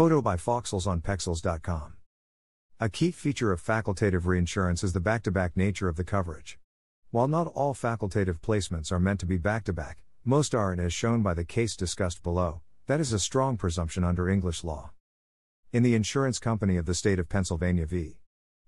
Photo by Foxels on Pexels.com. A key feature of facultative reinsurance is the back to back nature of the coverage. While not all facultative placements are meant to be back to back, most are, and as shown by the case discussed below, that is a strong presumption under English law. In the Insurance Company of the State of Pennsylvania v.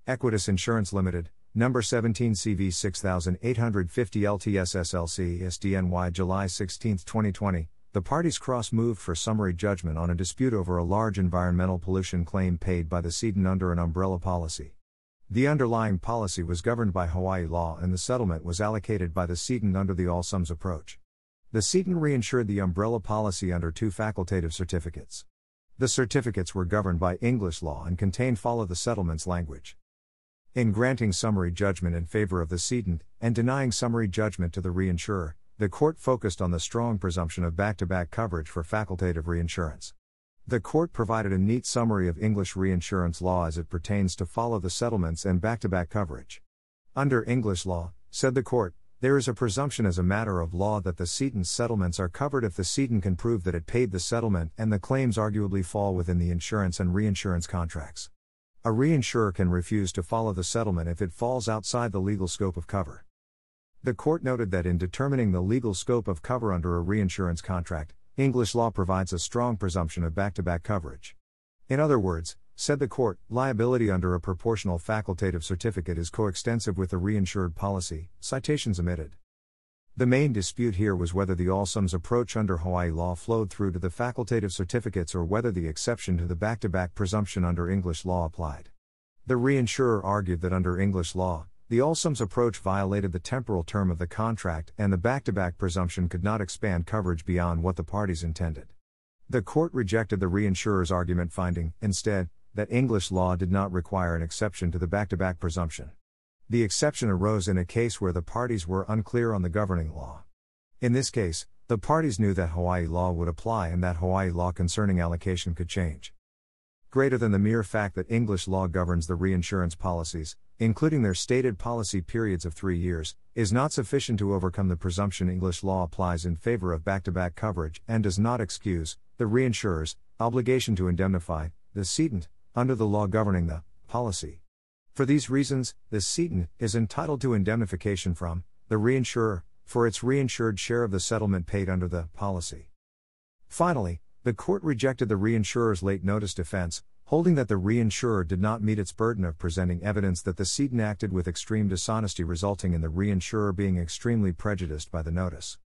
Equitas Insurance Limited, number 17 CV 6850 LTSSLC SDNY July 16, 2020, the parties cross moved for summary judgment on a dispute over a large environmental pollution claim paid by the cedent under an umbrella policy. The underlying policy was governed by Hawaii law and the settlement was allocated by the cedent under the all sums approach. The cedent reinsured the umbrella policy under two facultative certificates. The certificates were governed by English law and contained follow the settlement's language. In granting summary judgment in favor of the cedent and denying summary judgment to the reinsurer, the court focused on the strong presumption of back to back coverage for facultative reinsurance. The court provided a neat summary of English reinsurance law as it pertains to follow the settlements and back to back coverage. Under English law, said the court, there is a presumption as a matter of law that the cedent's settlements are covered if the cedent can prove that it paid the settlement and the claims arguably fall within the insurance and reinsurance contracts. A reinsurer can refuse to follow the settlement if it falls outside the legal scope of cover. The court noted that in determining the legal scope of cover under a reinsurance contract, English law provides a strong presumption of back to back coverage. In other words, said the court, liability under a proportional facultative certificate is coextensive with the reinsured policy, citations omitted. The main dispute here was whether the all sums approach under Hawaii law flowed through to the facultative certificates or whether the exception to the back to back presumption under English law applied. The reinsurer argued that under English law, the all sums approach violated the temporal term of the contract, and the back to back presumption could not expand coverage beyond what the parties intended. The court rejected the reinsurer's argument, finding, instead, that English law did not require an exception to the back to back presumption. The exception arose in a case where the parties were unclear on the governing law. In this case, the parties knew that Hawaii law would apply and that Hawaii law concerning allocation could change. Greater than the mere fact that English law governs the reinsurance policies, including their stated policy periods of three years, is not sufficient to overcome the presumption English law applies in favor of back to back coverage and does not excuse the reinsurer's obligation to indemnify the cedent under the law governing the policy. For these reasons, the cedent is entitled to indemnification from the reinsurer for its reinsured share of the settlement paid under the policy. Finally, the court rejected the reinsurer's late notice defense, holding that the reinsurer did not meet its burden of presenting evidence that the cedent acted with extreme dishonesty, resulting in the reinsurer being extremely prejudiced by the notice.